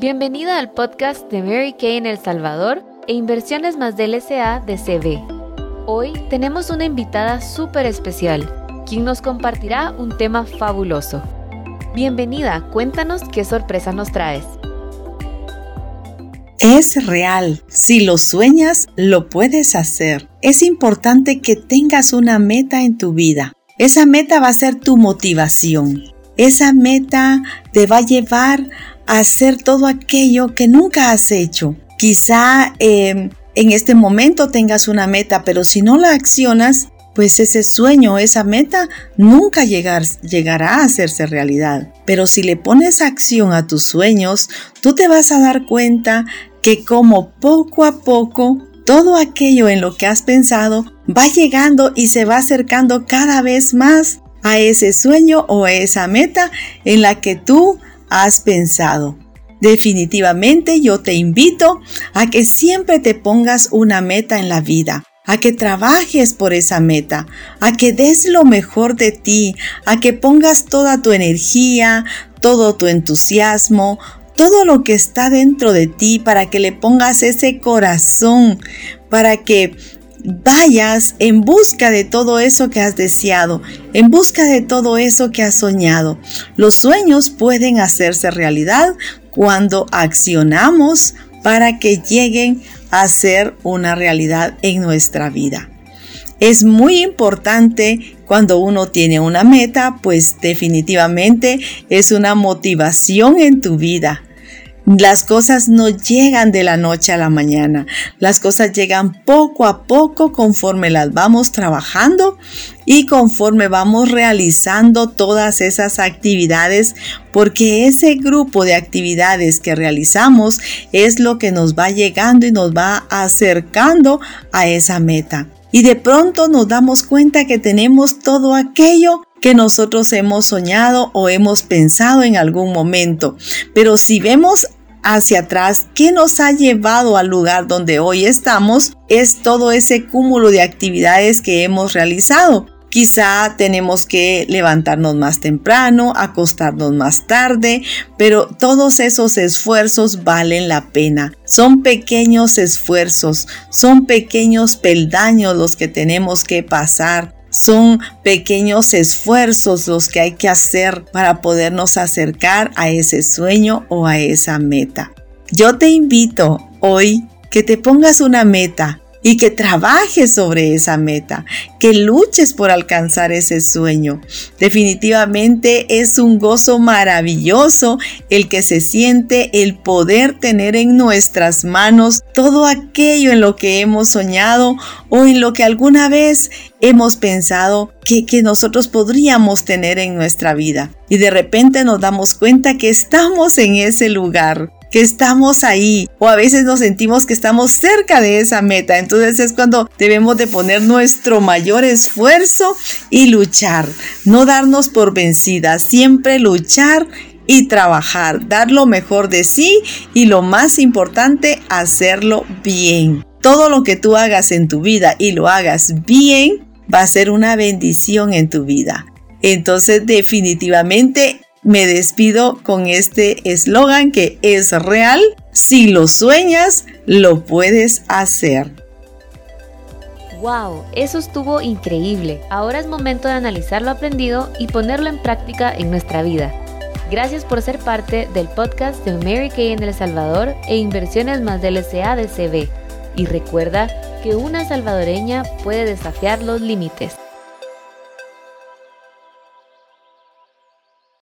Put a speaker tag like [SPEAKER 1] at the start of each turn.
[SPEAKER 1] Bienvenida al podcast de Mary Kay en El Salvador e Inversiones más del SA de CB. Hoy tenemos una invitada súper especial, quien nos compartirá un tema fabuloso. Bienvenida, cuéntanos qué sorpresa nos traes.
[SPEAKER 2] Es real. Si lo sueñas, lo puedes hacer. Es importante que tengas una meta en tu vida. Esa meta va a ser tu motivación. Esa meta te va a llevar hacer todo aquello que nunca has hecho. Quizá em, en este momento tengas una meta, pero si no la accionas, pues ese sueño, esa meta, nunca llegar, llegará a hacerse realidad. Pero si le pones acción a tus sueños, tú te vas a dar cuenta que como poco a poco todo aquello en lo que has pensado va llegando y se va acercando cada vez más a ese sueño o esa meta en la que tú has pensado. Definitivamente yo te invito a que siempre te pongas una meta en la vida, a que trabajes por esa meta, a que des lo mejor de ti, a que pongas toda tu energía, todo tu entusiasmo, todo lo que está dentro de ti para que le pongas ese corazón, para que vayas en busca de todo eso que has deseado, en busca de todo eso que has soñado. Los sueños pueden hacerse realidad cuando accionamos para que lleguen a ser una realidad en nuestra vida. Es muy importante cuando uno tiene una meta, pues definitivamente es una motivación en tu vida. Las cosas no llegan de la noche a la mañana. Las cosas llegan poco a poco conforme las vamos trabajando y conforme vamos realizando todas esas actividades porque ese grupo de actividades que realizamos es lo que nos va llegando y nos va acercando a esa meta. Y de pronto nos damos cuenta que tenemos todo aquello que nosotros hemos soñado o hemos pensado en algún momento. Pero si vemos hacia atrás, ¿qué nos ha llevado al lugar donde hoy estamos? Es todo ese cúmulo de actividades que hemos realizado. Quizá tenemos que levantarnos más temprano, acostarnos más tarde, pero todos esos esfuerzos valen la pena. Son pequeños esfuerzos, son pequeños peldaños los que tenemos que pasar son pequeños esfuerzos los que hay que hacer para podernos acercar a ese sueño o a esa meta. Yo te invito hoy que te pongas una meta y que trabajes sobre esa meta, que luches por alcanzar ese sueño. Definitivamente es un gozo maravilloso el que se siente el poder tener en nuestras manos todo aquello en lo que hemos soñado o en lo que alguna vez hemos pensado que, que nosotros podríamos tener en nuestra vida. Y de repente nos damos cuenta que estamos en ese lugar que estamos ahí o a veces nos sentimos que estamos cerca de esa meta. Entonces es cuando debemos de poner nuestro mayor esfuerzo y luchar, no darnos por vencidas, siempre luchar y trabajar, dar lo mejor de sí y lo más importante, hacerlo bien. Todo lo que tú hagas en tu vida y lo hagas bien va a ser una bendición en tu vida. Entonces definitivamente me despido con este eslogan que es real. Si lo sueñas, lo puedes hacer.
[SPEAKER 1] ¡Wow! Eso estuvo increíble. Ahora es momento de analizar lo aprendido y ponerlo en práctica en nuestra vida. Gracias por ser parte del podcast de Mary Kay en El Salvador e Inversiones más del SADCB. Y recuerda que una salvadoreña puede desafiar los límites.